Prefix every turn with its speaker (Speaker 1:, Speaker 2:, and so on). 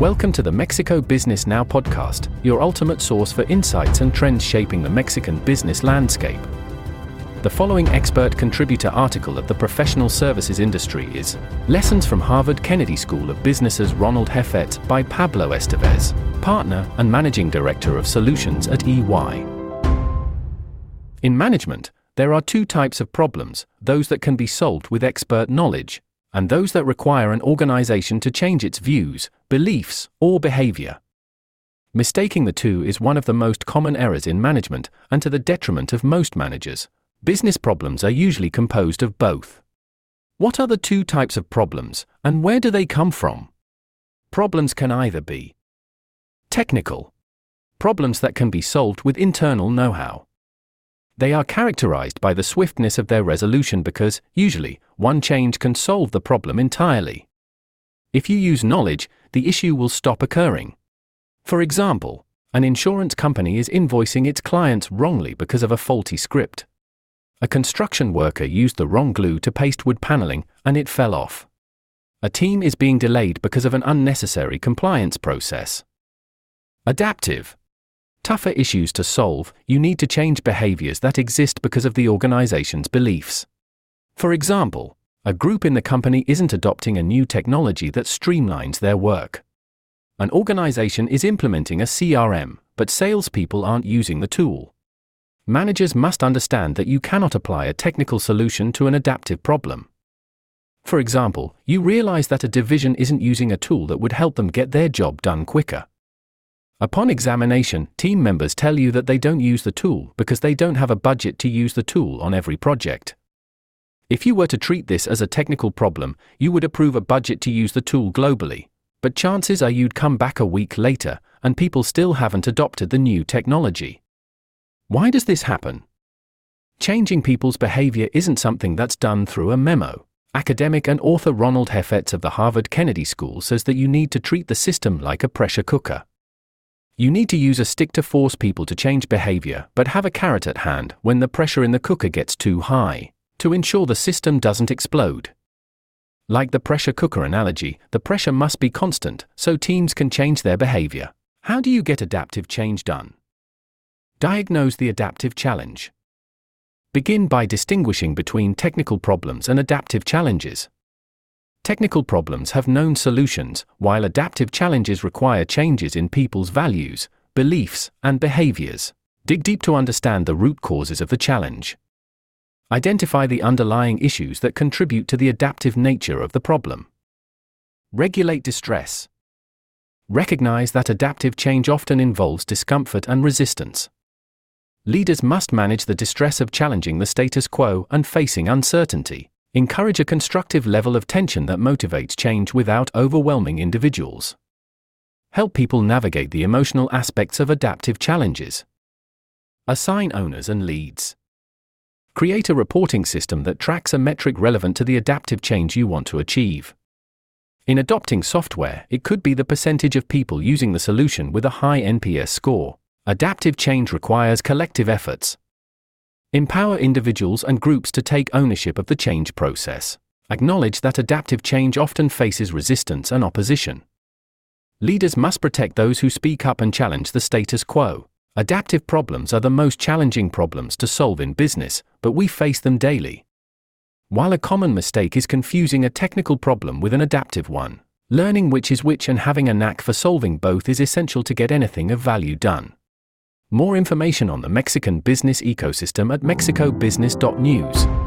Speaker 1: Welcome to the Mexico Business Now podcast, your ultimate source for insights and trends shaping the Mexican business landscape. The following expert contributor article of the professional services industry is Lessons from Harvard Kennedy School of Business's Ronald Heifetz by Pablo Estevez, partner and managing director of solutions at EY. In management, there are two types of problems those that can be solved with expert knowledge, and those that require an organization to change its views, beliefs, or behavior. Mistaking the two is one of the most common errors in management and to the detriment of most managers. Business problems are usually composed of both. What are the two types of problems, and where do they come from? Problems can either be technical, problems that can be solved with internal know how. They are characterized by the swiftness of their resolution because, usually, one change can solve the problem entirely. If you use knowledge, the issue will stop occurring. For example, an insurance company is invoicing its clients wrongly because of a faulty script. A construction worker used the wrong glue to paste wood paneling and it fell off. A team is being delayed because of an unnecessary compliance process. Adaptive tougher issues to solve, you need to change behaviors that exist because of the organization's beliefs. For example, a group in the company isn't adopting a new technology that streamlines their work. An organization is implementing a CRM, but salespeople aren't using the tool. Managers must understand that you cannot apply a technical solution to an adaptive problem. For example, you realize that a division isn't using a tool that would help them get their job done quicker. Upon examination, team members tell you that they don't use the tool because they don't have a budget to use the tool on every project. If you were to treat this as a technical problem, you would approve a budget to use the tool globally, but chances are you'd come back a week later and people still haven't adopted the new technology. Why does this happen? Changing people's behavior isn't something that's done through a memo. Academic and author Ronald Heifetz of the Harvard Kennedy School says that you need to treat the system like a pressure cooker. You need to use a stick to force people to change behavior, but have a carrot at hand when the pressure in the cooker gets too high, to ensure the system doesn't explode. Like the pressure cooker analogy, the pressure must be constant so teams can change their behavior. How do you get adaptive change done? Diagnose the adaptive challenge. Begin by distinguishing between technical problems and adaptive challenges. Technical problems have known solutions, while adaptive challenges require changes in people's values, beliefs, and behaviors. Dig deep to understand the root causes of the challenge. Identify the underlying issues that contribute to the adaptive nature of the problem. Regulate distress. Recognize that adaptive change often involves discomfort and resistance. Leaders must manage the distress of challenging the status quo and facing uncertainty. Encourage a constructive level of tension that motivates change without overwhelming individuals. Help people navigate the emotional aspects of adaptive challenges. Assign owners and leads. Create a reporting system that tracks a metric relevant to the adaptive change you want to achieve. In adopting software, it could be the percentage of people using the solution with a high NPS score. Adaptive change requires collective efforts, Empower individuals and groups to take ownership of the change process. Acknowledge that adaptive change often faces resistance and opposition. Leaders must protect those who speak up and challenge the status quo. Adaptive problems are the most challenging problems to solve in business, but we face them daily. While a common mistake is confusing a technical problem with an adaptive one, learning which is which and having a knack for solving both is essential to get anything of value done. More information on the Mexican business ecosystem at mexicobusiness.news.